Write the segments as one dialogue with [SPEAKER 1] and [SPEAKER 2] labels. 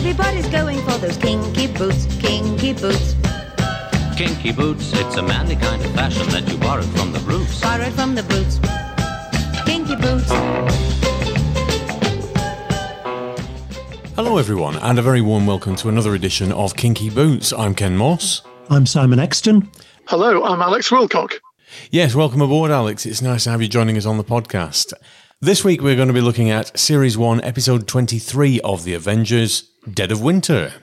[SPEAKER 1] Everybody's going for those kinky boots, kinky boots.
[SPEAKER 2] Kinky boots, it's a manly kind of fashion that you borrowed from the roots.
[SPEAKER 1] Borrowed from the boots. Kinky boots.
[SPEAKER 3] Hello, everyone, and a very warm welcome to another edition of Kinky Boots. I'm Ken Moss.
[SPEAKER 4] I'm Simon Exton.
[SPEAKER 5] Hello, I'm Alex Wilcock.
[SPEAKER 3] Yes, welcome aboard, Alex. It's nice to have you joining us on the podcast. This week, we're going to be looking at Series 1, Episode 23 of The Avengers Dead of Winter.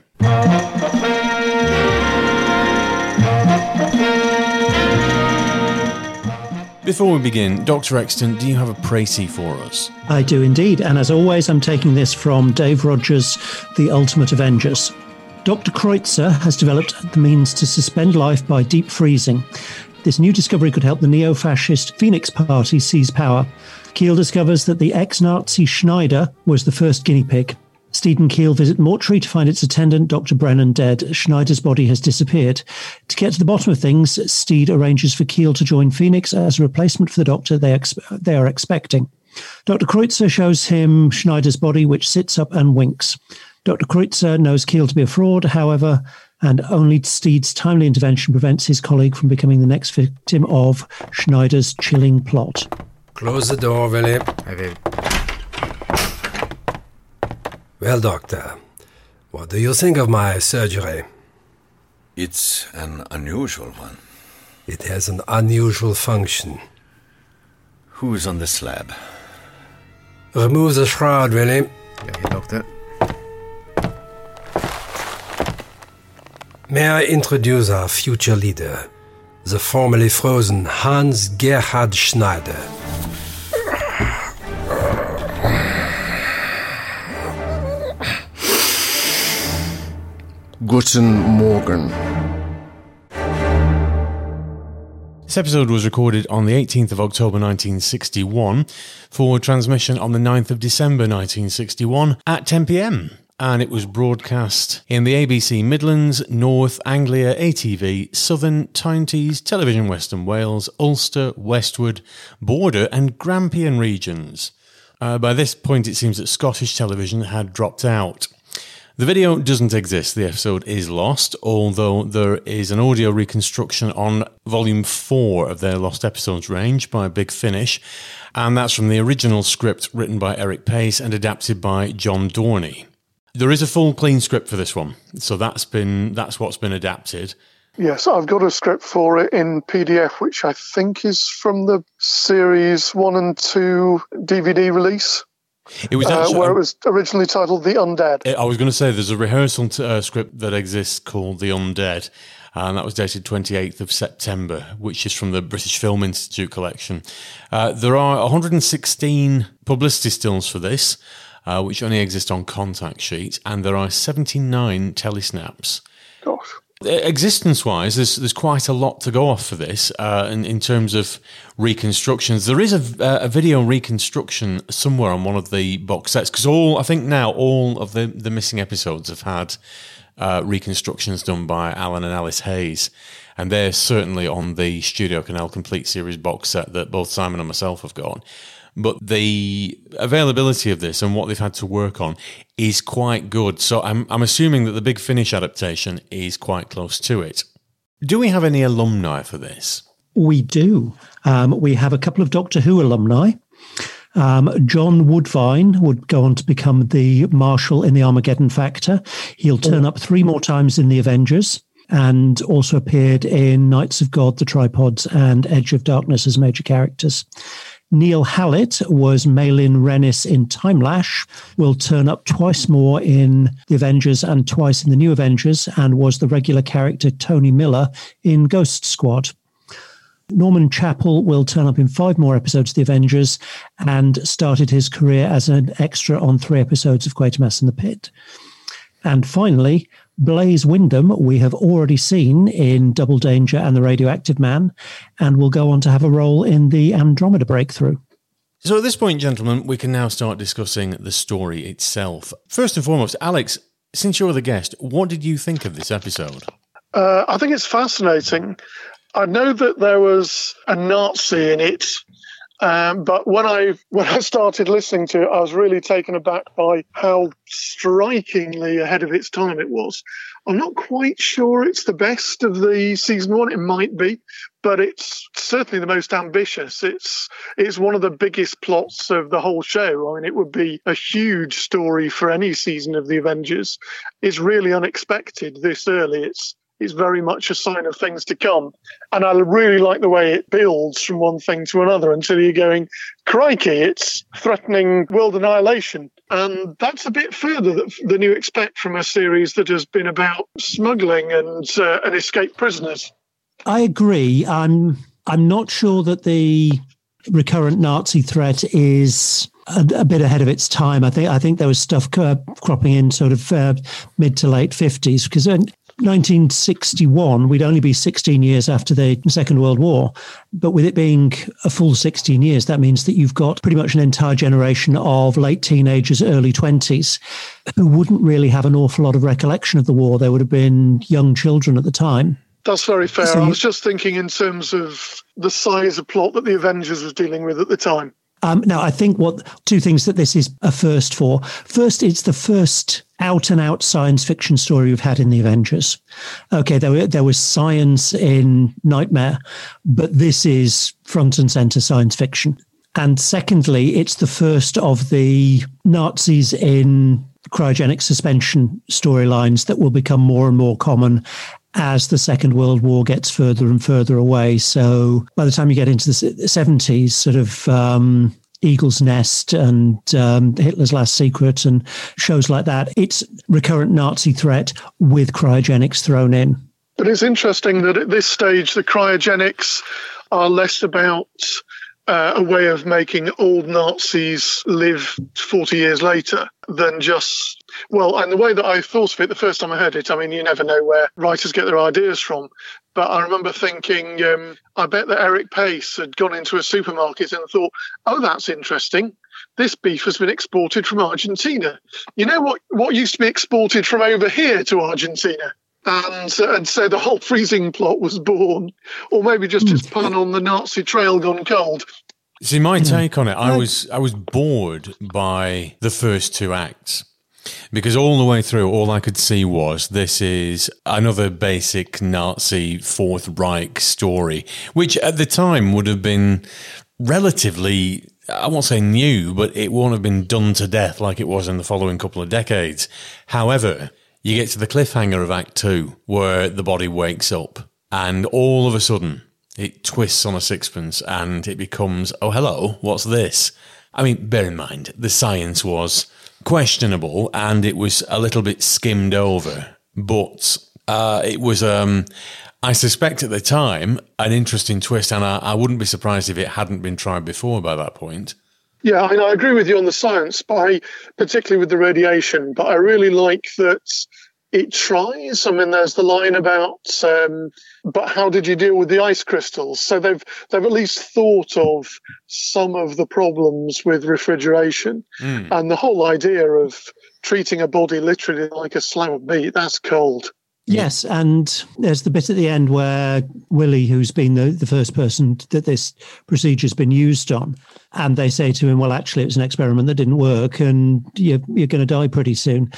[SPEAKER 3] Before we begin, Dr. Exton, do you have a précis for us?
[SPEAKER 4] I do indeed, and as always, I'm taking this from Dave Rogers' The Ultimate Avengers. Dr. Kreutzer has developed the means to suspend life by deep freezing. This new discovery could help the neo fascist Phoenix Party seize power. Keel discovers that the ex Nazi Schneider was the first guinea pig. Steed and Keel visit mortuary to find its attendant, Dr. Brennan, dead. Schneider's body has disappeared. To get to the bottom of things, Steed arranges for Keel to join Phoenix as a replacement for the doctor they, ex- they are expecting. Dr. Kreutzer shows him Schneider's body, which sits up and winks. Dr. Kreutzer knows Keel to be a fraud, however, and only Steed's timely intervention prevents his colleague from becoming the next victim of Schneider's chilling plot.
[SPEAKER 6] Close the door, Willie. Well, Doctor, what do you think of my surgery?
[SPEAKER 7] It's an unusual one.
[SPEAKER 6] It has an unusual function.
[SPEAKER 7] Who's on the slab?
[SPEAKER 6] Remove the shroud, Willie.
[SPEAKER 8] Ja, hier, Doktor.
[SPEAKER 6] May I introduce our future leader, the formerly frozen Hans Gerhard Schneider?
[SPEAKER 8] Guten Morgen.
[SPEAKER 3] This episode was recorded on the 18th of October 1961 for transmission on the 9th of December 1961 at 10 pm. And it was broadcast in the ABC Midlands, North Anglia, ATV, Southern, Tyne-Tees, Television Western Wales, Ulster, Westward, Border, and Grampian regions. Uh, by this point, it seems that Scottish television had dropped out. The video doesn't exist. The episode is lost, although there is an audio reconstruction on volume four of their Lost Episodes range by Big Finish, and that's from the original script written by Eric Paice and adapted by John Dorney. There is a full clean script for this one, so that's been that's what's been adapted.
[SPEAKER 5] Yes, I've got a script for it in PDF, which I think is from the series one and two DVD release.
[SPEAKER 3] It was
[SPEAKER 5] uh, where it was originally titled The Undead.
[SPEAKER 3] I was going to say there's a rehearsal t- uh, script that exists called The Undead, and that was dated 28th of September, which is from the British Film Institute collection. Uh, there are 116 publicity stills for this, uh, which only exist on contact sheets, and there are 79 telesnaps.
[SPEAKER 5] Gosh.
[SPEAKER 3] Existence wise, there's there's quite a lot to go off for this uh, in, in terms of reconstructions. There is a, a video reconstruction somewhere on one of the box sets because all I think now all of the, the missing episodes have had uh, reconstructions done by Alan and Alice Hayes, and they're certainly on the Studio Canal Complete Series box set that both Simon and myself have got. But the availability of this and what they've had to work on is quite good. So I'm, I'm assuming that the Big Finish adaptation is quite close to it. Do we have any alumni for this?
[SPEAKER 4] We do. Um, we have a couple of Doctor Who alumni. Um, John Woodvine would go on to become the Marshal in the Armageddon Factor. He'll turn up three more times in the Avengers and also appeared in Knights of God, The Tripods, and Edge of Darkness as major characters. Neil Hallett was Maylin Renis in Time Timelash, will turn up twice more in The Avengers and twice in The New Avengers, and was the regular character Tony Miller in Ghost Squad. Norman Chappell will turn up in five more episodes of The Avengers and started his career as an extra on three episodes of Quatermass in the Pit. And finally, Blaze Wyndham, we have already seen in Double Danger and The Radioactive Man, and will go on to have a role in the Andromeda breakthrough.
[SPEAKER 3] So at this point, gentlemen, we can now start discussing the story itself. First and foremost, Alex, since you're the guest, what did you think of this episode?
[SPEAKER 5] Uh, I think it's fascinating. I know that there was a Nazi in it, Um, but when I when I started listening to it, I was really taken aback by how strikingly ahead of its time it was. I'm not quite sure it's the best of the season one. It might be, but it's certainly the most ambitious. It's it's one of the biggest plots of the whole show. I mean, it would be a huge story for any season of the Avengers. It's really unexpected this early. It's is very much a sign of things to come. And I really like the way it builds from one thing to another until you're going, crikey, it's threatening world annihilation. And that's a bit further than you expect from a series that has been about smuggling and, uh, and escaped prisoners.
[SPEAKER 4] I agree. I'm, I'm not sure that the recurrent Nazi threat is a, bit ahead of its time. I think I think there was stuff cropping in sort of uh, mid to late fifties because 1961, we'd only be 16 years after the Second World War. But with it being a full 16 years, that means that you've got pretty much an entire generation of late teenagers, early 20s, who wouldn't really have an awful lot of recollection of the war. They would have been young children at the time.
[SPEAKER 5] That's very fair. So I was just thinking in terms of the size of plot that the Avengers was dealing with at the time.
[SPEAKER 4] Um, now, I think what two things that this is a first for. First, it's the first out and out science fiction story we've had in the Avengers. Okay, there, were, there was science in Nightmare, but this is front and center science fiction. And secondly, it's the first of the Nazis in cryogenic suspension storylines that will become more and more common as the Second World War gets further and further away. So by the time you get into the 70s, sort of um, Eagle's Nest and um, Hitler's Last Secret and shows like that, it's recurrent Nazi threat with cryogenics thrown in.
[SPEAKER 5] But it's interesting that at this stage, the cryogenics are less about uh, a way of making old Nazis live 40 years later than just, well, and the way that I thought of it the first time I heard it, I mean, you never know where writers get their ideas from. But I remember thinking, um, I bet that Eric Paice had gone into a supermarket and thought, oh, that's interesting. This beef has been exported from Argentina. You know what, what used to be exported from over here to Argentina? and and so the whole freezing plot was born, or maybe just his pun on the Nazi trail gone cold.
[SPEAKER 3] See, my take on it, I was I was bored by the first two acts because all the way through, all I could see was this is another basic Nazi Fourth Reich story, which at the time would have been relatively. I won't say new, but it won't have been done to death like it was in the following couple of decades. However, you get to the cliffhanger of Act Two, where the body wakes up, and all of a sudden it twists on a sixpence and it becomes, oh, hello, what's this? I mean, bear in mind, the science was questionable and it was a little bit skimmed over, but uh, it was, um, I suspect at the time, an interesting twist, and I, I wouldn't be surprised if it hadn't been tried before by that point.
[SPEAKER 5] Yeah, I, mean, I agree with you on the science, but particularly with the radiation. But I really like that it tries. I mean, there's the line about, um, but how did you deal with the ice crystals? So they've they've at least thought of some of the problems with refrigeration, mm. and the whole idea of treating a body literally like a slab of meat that's cold.
[SPEAKER 4] Yes, and there's the bit at the end where Willie, who's been the, the first person that this procedure's been used on, and they say to him, "Well, actually, it was an experiment that didn't work, and you're, you're going to die pretty soon."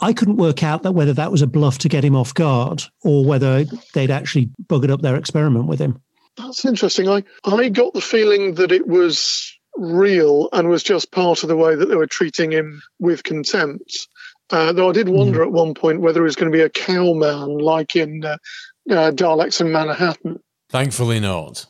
[SPEAKER 4] I couldn't work out that whether that was a bluff to get him off guard or whether they'd actually buggered up their experiment with him.
[SPEAKER 5] That's interesting. I I got the feeling that it was real and was just part of the way that they were treating him with contempt. Uh, though I did wonder mm. at one point whether it was going to be a cowman like in uh, uh, Daleks in Manhattan.
[SPEAKER 3] Thankfully not.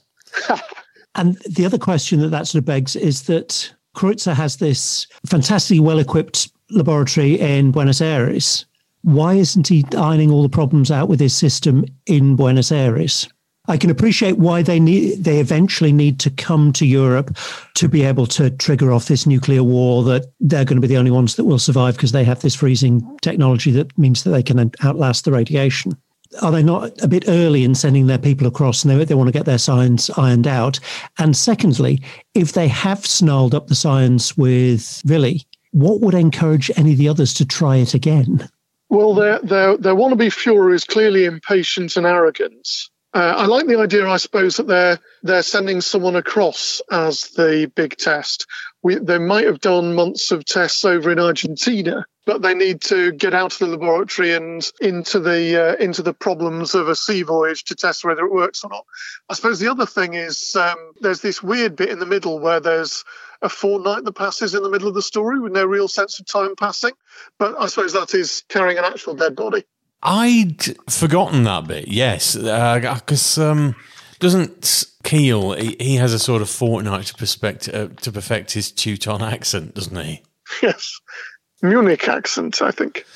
[SPEAKER 4] and the other question that that sort of begs is that Kreutzer has this fantastically well equipped laboratory in Buenos Aires. Why isn't he ironing all the problems out with his system in Buenos Aires? I can appreciate why they need they eventually need to come to Europe to be able to trigger off this nuclear war that they're going to be the only ones that will survive because they have this freezing technology that means that they can outlast the radiation. Are they not a bit early in sending their people across and they, they want to get their science ironed out? And secondly, if they have snarled up the science with Willie, what would encourage any of the others to try it again?
[SPEAKER 5] Well, their, their, their wannabe Fuhrer is clearly impatient and arrogant Uh, I like the idea, I suppose, that they're they're sending someone across as the big test. We, they might have done months of tests over in Argentina, but they need to get out of the laboratory and into the uh, into the problems of a sea voyage to test whether it works or not. I suppose the other thing is um, there's this weird bit in the middle where there's a fortnight that passes in the middle of the story with no real sense of time passing. But I suppose that is carrying an actual dead body.
[SPEAKER 3] I'd forgotten that bit. Yes, because um, doesn't Keel? He, he, has a sort of fortnight to perfect uh, to perfect his Teuton accent, doesn't he?
[SPEAKER 5] Yes, Munich accent, I think.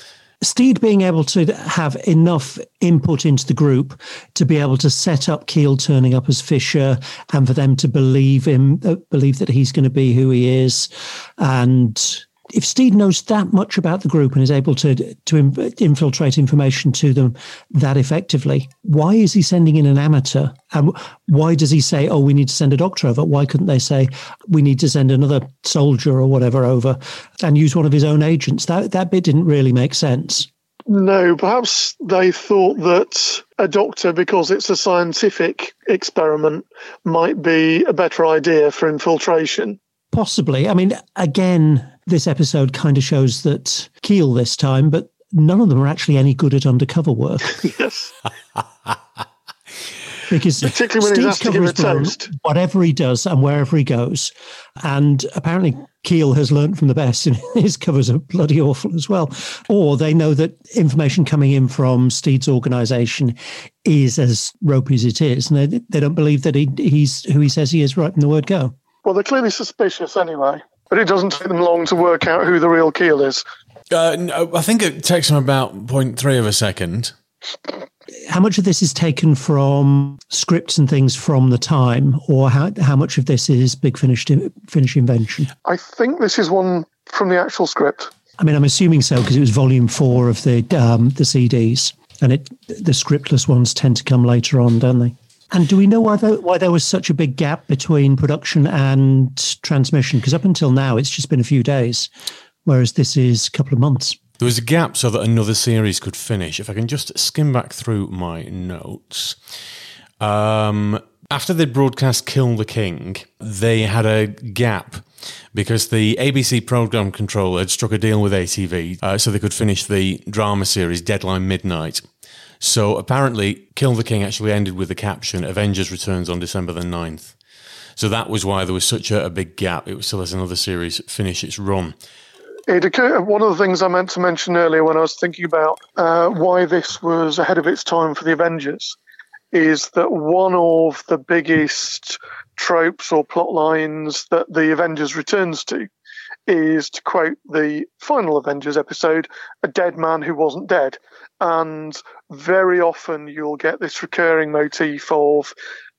[SPEAKER 4] Steed being able to have enough input into the group to be able to set up Keel turning up as Fisher and for them to believe him, uh, believe that he's going to be who he is, and if Steed knows that much about the group and is able to to infiltrate information to them that effectively, why is he sending in an amateur? And why does he say, "Oh, we need to send a doctor over"? Why couldn't they say, "We need to send another soldier or whatever over," and use one of his own agents? That that bit didn't really make sense.
[SPEAKER 5] No, perhaps they thought that a doctor, because it's a scientific experiment, might be a better idea for infiltration.
[SPEAKER 4] Possibly. I mean, again, this episode kind of shows that Keel this time, but none of them are actually any good at undercover work.
[SPEAKER 5] yes.
[SPEAKER 4] because
[SPEAKER 5] particularly when
[SPEAKER 4] Steve's
[SPEAKER 5] he's asked to give a toast,
[SPEAKER 4] whatever he does and wherever he goes, and apparently Keel has learned from the best, and his covers are bloody awful as well. Or they know that information coming in from Steed's organisation is as ropey as it is, and they, they don't believe that he, he's who he says he is right from the word go.
[SPEAKER 5] Well, they're clearly suspicious anyway but it doesn't take them long to work out who the real Keel is.
[SPEAKER 3] Uh, no, I think it takes them about 0.3 of a second.
[SPEAKER 4] How much of this is taken from scripts and things from the time, or how, how much of this is Big Finish, Finish invention?
[SPEAKER 5] I think this is one from the actual script.
[SPEAKER 4] I mean, I'm assuming so because it was volume four of the um, the CDs, and it the scriptless ones tend to come later on, don't they? And do we know why there, why there was such a big gap between production and transmission? Because up until now, it's just been a few days, whereas this is a couple of months.
[SPEAKER 3] There was a gap so that another series could finish. If I can just skim back through my notes. Um, after they broadcast Kill the King, they had a gap because the ABC program controller had struck a deal with ATV uh, so they could finish the drama series Deadline Midnight. So apparently, Kill the King actually ended with the caption Avengers returns on December the 9th. So that was why there was such a, a big gap. It was still as another series finish its run.
[SPEAKER 5] It occurred, one of the things I meant to mention earlier when I was thinking about uh, why this was ahead of its time for the Avengers is that one of the biggest tropes or plot lines that the Avengers returns to is to quote the final Avengers episode, a dead man who wasn't dead. And very often you'll get this recurring motif of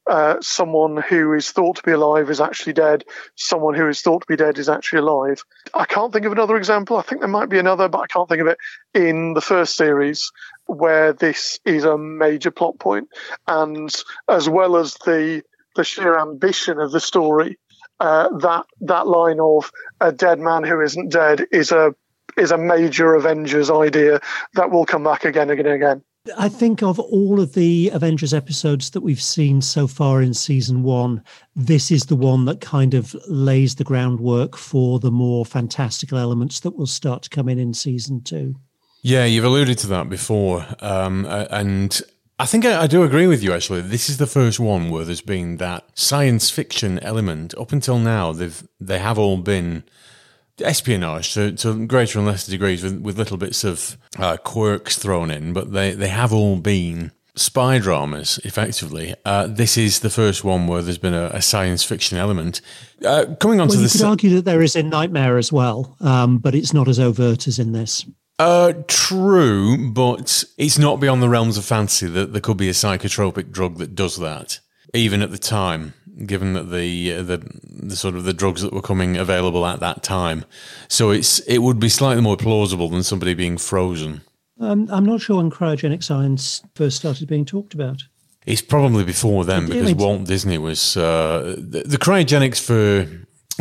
[SPEAKER 5] uh, someone who is thought to be alive is actually dead, someone who is thought to be dead is actually alive. I can't think of another example. I think there might be another, but I can't think of it in the first series where this is a major plot point. And as well as the the sheer ambition of the story, uh, that that line of a dead man who isn't dead is a is a major Avengers idea that will come back again and again and again.
[SPEAKER 4] I think of all of the Avengers episodes that we've seen so far in season one, this is the one that kind of lays the groundwork for the more fantastical elements that will start to come in in season two.
[SPEAKER 3] Yeah, you've alluded to that before. Um, and I think I, I, do agree with you, actually. This is the first one where there's been that science fiction element. Up until now, they've, they have all been espionage to, to greater and lesser degrees with, with little bits of uh, quirks thrown in, but they, they have all been spy dramas, effectively. Uh, this is the first one where there's been a, a science fiction element. Uh, coming on
[SPEAKER 4] well,
[SPEAKER 3] to
[SPEAKER 4] you
[SPEAKER 3] the.
[SPEAKER 4] You could argue that there is in Nightmare as well, um, but it's not as overt as in this.
[SPEAKER 3] Uh, true, but it's not beyond the realms of fantasy that there could be a psychotropic drug that does that, even at the time given that the, uh, the the sort of the drugs that were coming available at that time. So it's it would be slightly more plausible than somebody being frozen.
[SPEAKER 4] Um, I'm not sure when cryogenic science first started being talked about.
[SPEAKER 3] It's probably before then because Walt Disney was uh, the, the cryogenics for,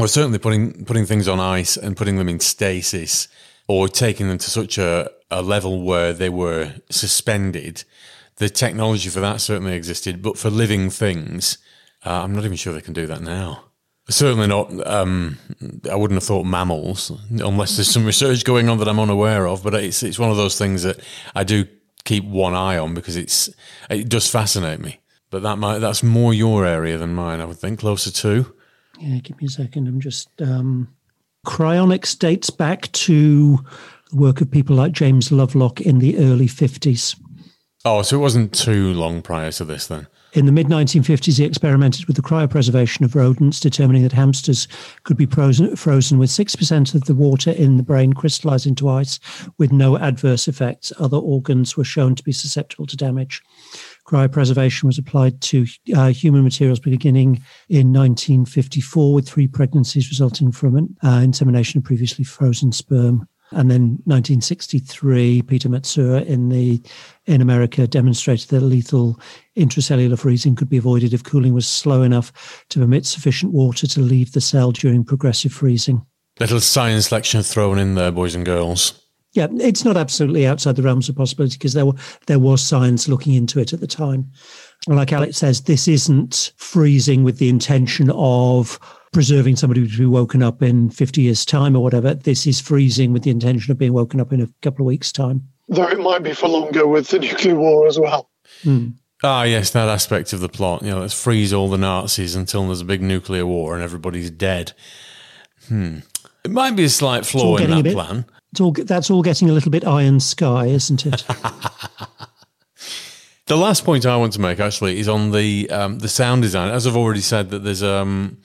[SPEAKER 3] or certainly putting putting things on ice and putting them in stasis, or taking them to such a, a level where they were suspended the technology for that certainly existed, but for living things, uh, I'm not even sure they can do that now. Certainly not. Um, I wouldn't have thought mammals, unless there's some research going on that I'm unaware of. But it's it's one of those things that I do keep one eye on because it's it does fascinate me. But that might that's more your area than mine. I would think closer to.
[SPEAKER 4] Yeah, give me a second. I'm just. Um, cryonics dates back to the work of people like James Lovelock in the early 50s.
[SPEAKER 3] Oh, so it wasn't too long prior to this then.
[SPEAKER 4] In the mid 1950s, he experimented with the cryopreservation of rodents, determining that hamsters could be frozen, with 6% of the water in the brain crystallized into ice with no adverse effects. Other organs were shown to be susceptible to damage. Cryopreservation was applied to uh, human materials beginning in 1954, with three pregnancies resulting from an uh, insemination of previously frozen sperm. And then 1963, Peter Mazur in the in America demonstrated that lethal intracellular freezing could be avoided if cooling was slow enough to permit sufficient water to leave the cell during progressive freezing.
[SPEAKER 3] Little science lecture thrown in there, boys and girls.
[SPEAKER 4] Yeah, it's not absolutely outside the realms of possibility because there were there was science looking into it at the time. Like Alex says, this isn't freezing with the intention of preserving somebody to be woken up in 50 years' time or whatever. This is freezing with the intention of being woken up in a couple of weeks' time.
[SPEAKER 5] Though it might be for longer with the nuclear war as well.
[SPEAKER 4] Hmm.
[SPEAKER 3] Ah, yes, that aspect of the plot. You know, let's freeze all the Nazis until there's a big nuclear war and everybody's dead. Hmm. It might be a slight flaw in that
[SPEAKER 4] bit,
[SPEAKER 3] plan.
[SPEAKER 4] It's all, that's all getting a little bit iron sky, isn't it?
[SPEAKER 3] the last point I want to make actually is on the um, the sound design. As I've already said, that there's um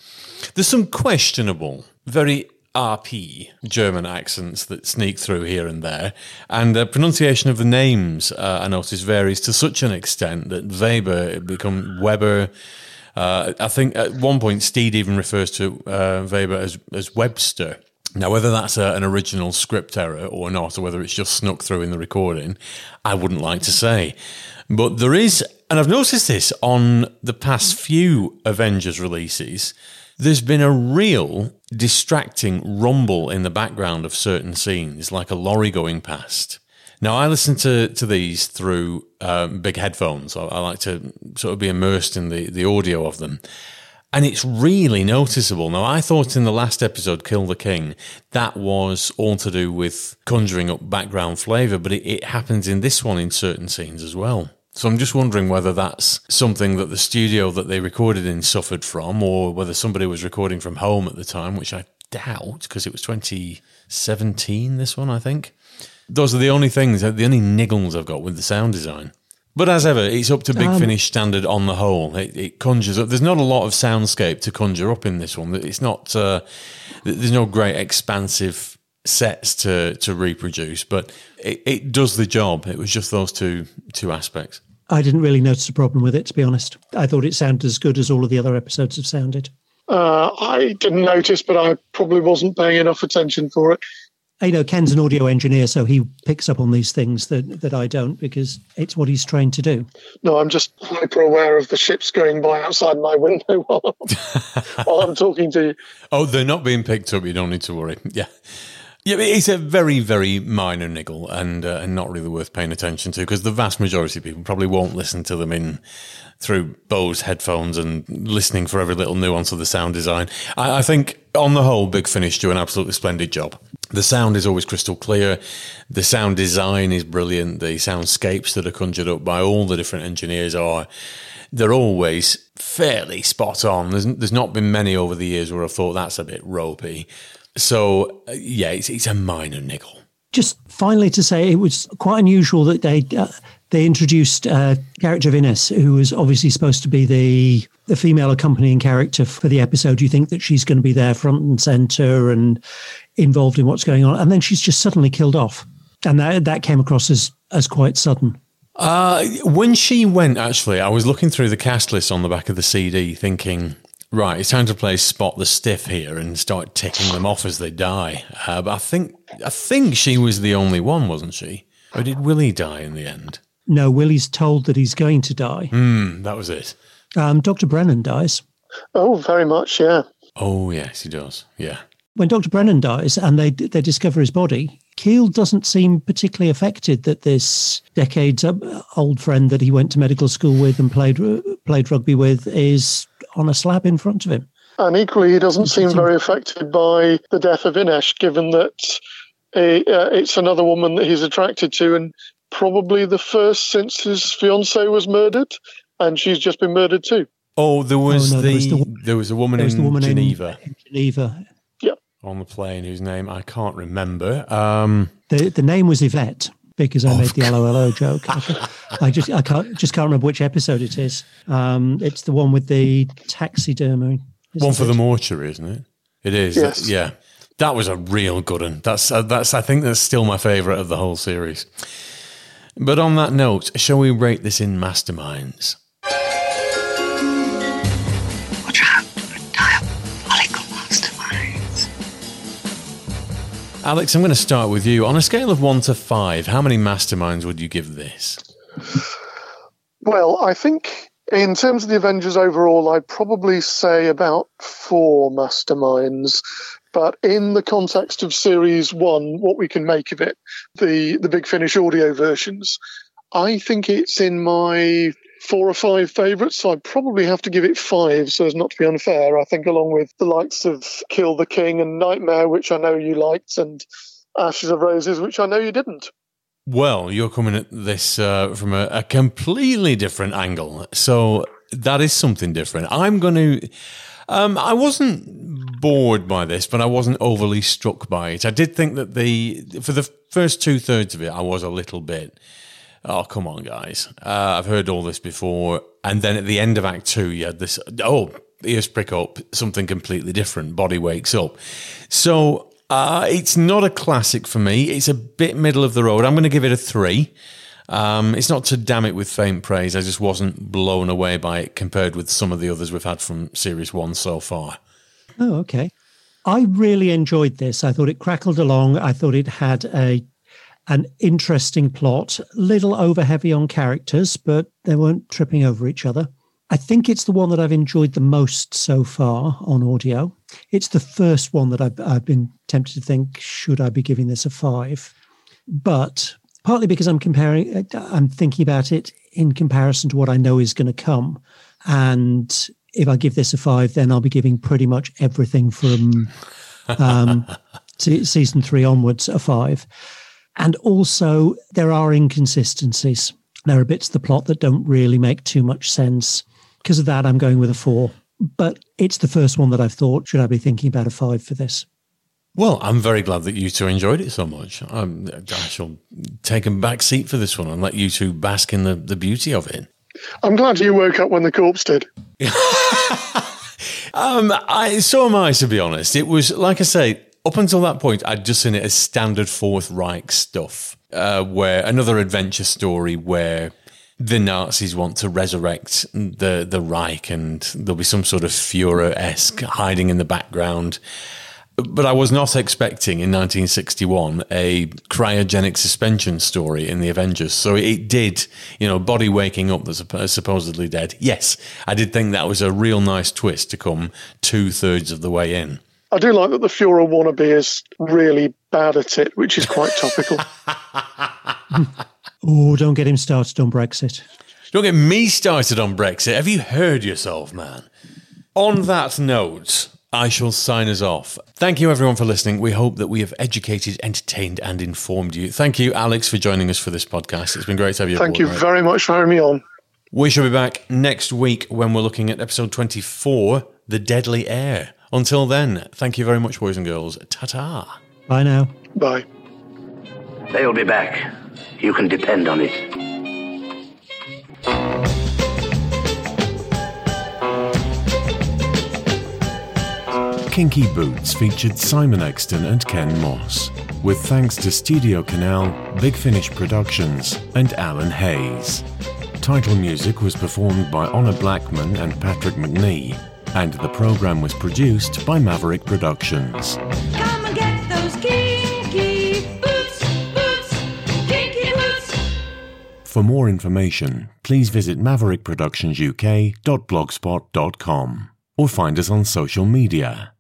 [SPEAKER 3] there's some questionable, very RP German accents that sneak through here and there, and the pronunciation of the names uh, I notice varies to such an extent that Weber become Weber. Uh, I think at one point Steed even refers to uh, Weber as as Webster. Now, whether that's a, an original script error or not, or whether it's just snuck through in the recording, I wouldn't like to say. But there is, and I've noticed this on the past few Avengers releases, there's been a real distracting rumble in the background of certain scenes, like a lorry going past. Now, I listen to, to these through um, big headphones. I, I like to sort of be immersed in the, the audio of them. And it's really noticeable. Now, I thought in the last episode, Kill the King, that was all to do with conjuring up background flavour, but it, it happens in this one in certain scenes as well. So I'm just wondering whether that's something that the studio that they recorded in suffered from, or whether somebody was recording from home at the time, which I doubt because it was 2017, this one, I think. Those are the only things, the only niggles I've got with the sound design. But as ever, it's up to Big um, Finish standard on the whole. It, it, conjures up. There's not a lot of soundscape to conjure up in this one. It's not. Uh, there's no great expansive sets to to reproduce, but it, it does the job. It was just those two two aspects.
[SPEAKER 4] I didn't really notice a problem with it, to be honest. I thought it sounded as good as all of the other episodes have sounded.
[SPEAKER 5] Uh, I didn't notice, but I probably wasn't paying enough attention for it
[SPEAKER 4] you know, Ken's an audio engineer, so he picks up on these things that, that I don't because it's what he's trained to do.
[SPEAKER 5] No, I'm just hyper aware of the ships going by outside my window while, while I'm talking to you.
[SPEAKER 3] Oh, they're not being picked up. You don't need to worry. Yeah. Yeah, it's a very, very minor niggle and uh, and not really worth paying attention to because the vast majority of people probably won't listen to them in through Bose headphones and listening for every little nuance of the sound design. I, I think on the whole, Big Finish do an absolutely splendid job. The sound is always crystal clear. The sound design is brilliant. The soundscapes that are conjured up by all the different engineers are they're always fairly spot on. There's, there's not been many over the years where I've thought that's a bit ropey. So, uh, yeah, it's, it's a minor niggle.
[SPEAKER 4] Just finally to say, it was quite unusual that they uh, they introduced a character of Ines, who was obviously supposed to be the the female accompanying character for the episode. You think that she's going to be there front and center and involved in what's going on, and then she's just suddenly killed off, and that that came across as as quite sudden.
[SPEAKER 3] Uh, when she went, actually, I was looking through the cast list on the back of the CD, thinking, right, it's time to play Spot the Stiff here and start ticking them off as they die. Uh, but I think I think she was the only one, wasn't she? Or did Willie die in the end?
[SPEAKER 4] No, Willie's told that he's going to die.
[SPEAKER 3] Hmm, that was it.
[SPEAKER 4] Um, Dr. Brennan dies.
[SPEAKER 5] Oh, very much, yeah.
[SPEAKER 3] Oh, yes, he does. Yeah
[SPEAKER 4] when Dr. Brennan dies and they they discover his body, Keel doesn't seem particularly affected that this decades old friend that he went to medical school with and played played rugby with is on a slab in front of him.
[SPEAKER 5] And equally, he doesn't seem very affected by the death of Inesh, given that uh, it's another woman that he's attracted to, and probably the first since his fiancee was murdered, and she's just been murdered too.
[SPEAKER 3] Oh, there was, oh, no, the, there was the there was a woman in
[SPEAKER 4] woman
[SPEAKER 3] Geneva.
[SPEAKER 4] In, in Geneva.
[SPEAKER 5] Yeah.
[SPEAKER 3] On the plane, whose name I can't remember. Um,
[SPEAKER 4] the the name was Yvette because I oh, made the LOLO joke. I just I can't just can't remember which episode it is. Um, it's the one with the taxidermy.
[SPEAKER 3] One for it? the mortuary, isn't it? It is.
[SPEAKER 5] Yes.
[SPEAKER 3] Yeah. That was a real good one. That's uh, that's I think that's still my favourite of the whole series. But on that note, shall we rate this in masterminds? Alex, I'm going to start with you. On a scale of one to five, how many masterminds would you give this?
[SPEAKER 5] Well, I think in terms of the Avengers overall, I'd probably say about four masterminds. But in the context of Series One, what we can make of it, the the Big Finish audio versions, I think it's in my four or five favourites. So I'd probably have to give it five, so as not to be unfair. I think along with the likes of Kill the King and Nightmare, which I know you liked, and Ashes of Roses, which I know you didn't.
[SPEAKER 3] Well, you're coming at this uh, from a, a, completely different angle. So that is something different. I'm going to. Um, I wasn't bored by this, but I wasn't overly struck by it. I did think that the for the first two thirds of it, I was a little bit. Oh, come on, guys! Uh, I've heard all this before. And then at the end of Act Two, you had this. Oh, ears prick up. Something completely different. Body wakes up. So uh, it's not a classic for me. It's a bit middle of the road. I'm going to give it a three. Um, it's not to damn it with faint praise. I just wasn't blown away by it compared with some of the others we've had from Series 1 so far.
[SPEAKER 4] Oh, okay. I really enjoyed this. I thought it crackled along. I thought it had a an interesting plot, little over heavy on characters, but they weren't tripping over each other. I think it's the one that I've enjoyed the most so far on audio. It's the first one that I've, I've been tempted to think, should I be giving this a five? But partly because I'm comparing, I'm thinking about it in comparison to what I know is going to come. And if I give this a five, then I'll be giving pretty much everything from um, season three onwards a five. And also, there are inconsistencies. There are bits of the plot that don't really make too much sense. Because of that, I'm going with a four. But it's the first one that I've thought, should I be thinking about a five for this?
[SPEAKER 3] Well, I'm very glad that you two enjoyed it so much. I'm, I shall take a back seat for this one and let you two bask in the, the beauty of it.
[SPEAKER 5] I'm glad you woke up when the corpse did.
[SPEAKER 3] um, I, so am I, to be honest. It was, like I say, up until that point, I'd just seen it as standard Fourth Reich stuff, uh, where another adventure story where the Nazis want to resurrect the the Reich, and there'll be some sort of Führer esque hiding in the background. But I was not expecting in 1961 a cryogenic suspension story in the Avengers. So it did, you know, body waking up that's supposedly dead. Yes, I did think that was a real nice twist to come two thirds of the way in.
[SPEAKER 5] I do like that the Führer wannabe is really bad at it, which is quite topical.
[SPEAKER 4] Oh, don't get him started on Brexit.
[SPEAKER 3] Don't get me started on Brexit. Have you heard yourself, man? On that note, I shall sign us off. Thank you, everyone, for listening. We hope that we have educated, entertained, and informed you. Thank you, Alex, for joining us for this podcast. It's been great to have you.
[SPEAKER 5] Thank you very much for having me on.
[SPEAKER 3] We shall be back next week when we're looking at episode 24 The Deadly Air. Until then, thank you very much, boys and girls. Ta ta.
[SPEAKER 4] Bye now.
[SPEAKER 5] Bye.
[SPEAKER 9] They'll be back. You can depend on it.
[SPEAKER 10] Kinky Boots featured Simon Exton and Ken Moss, with thanks to Studio Canal, Big Finish Productions, and Alan Hayes. Title music was performed by Honor Blackman and Patrick Macnee, and the program was produced by Maverick Productions. For more information, please visit maverickproductionsuk.blogspot.com or find us on social media.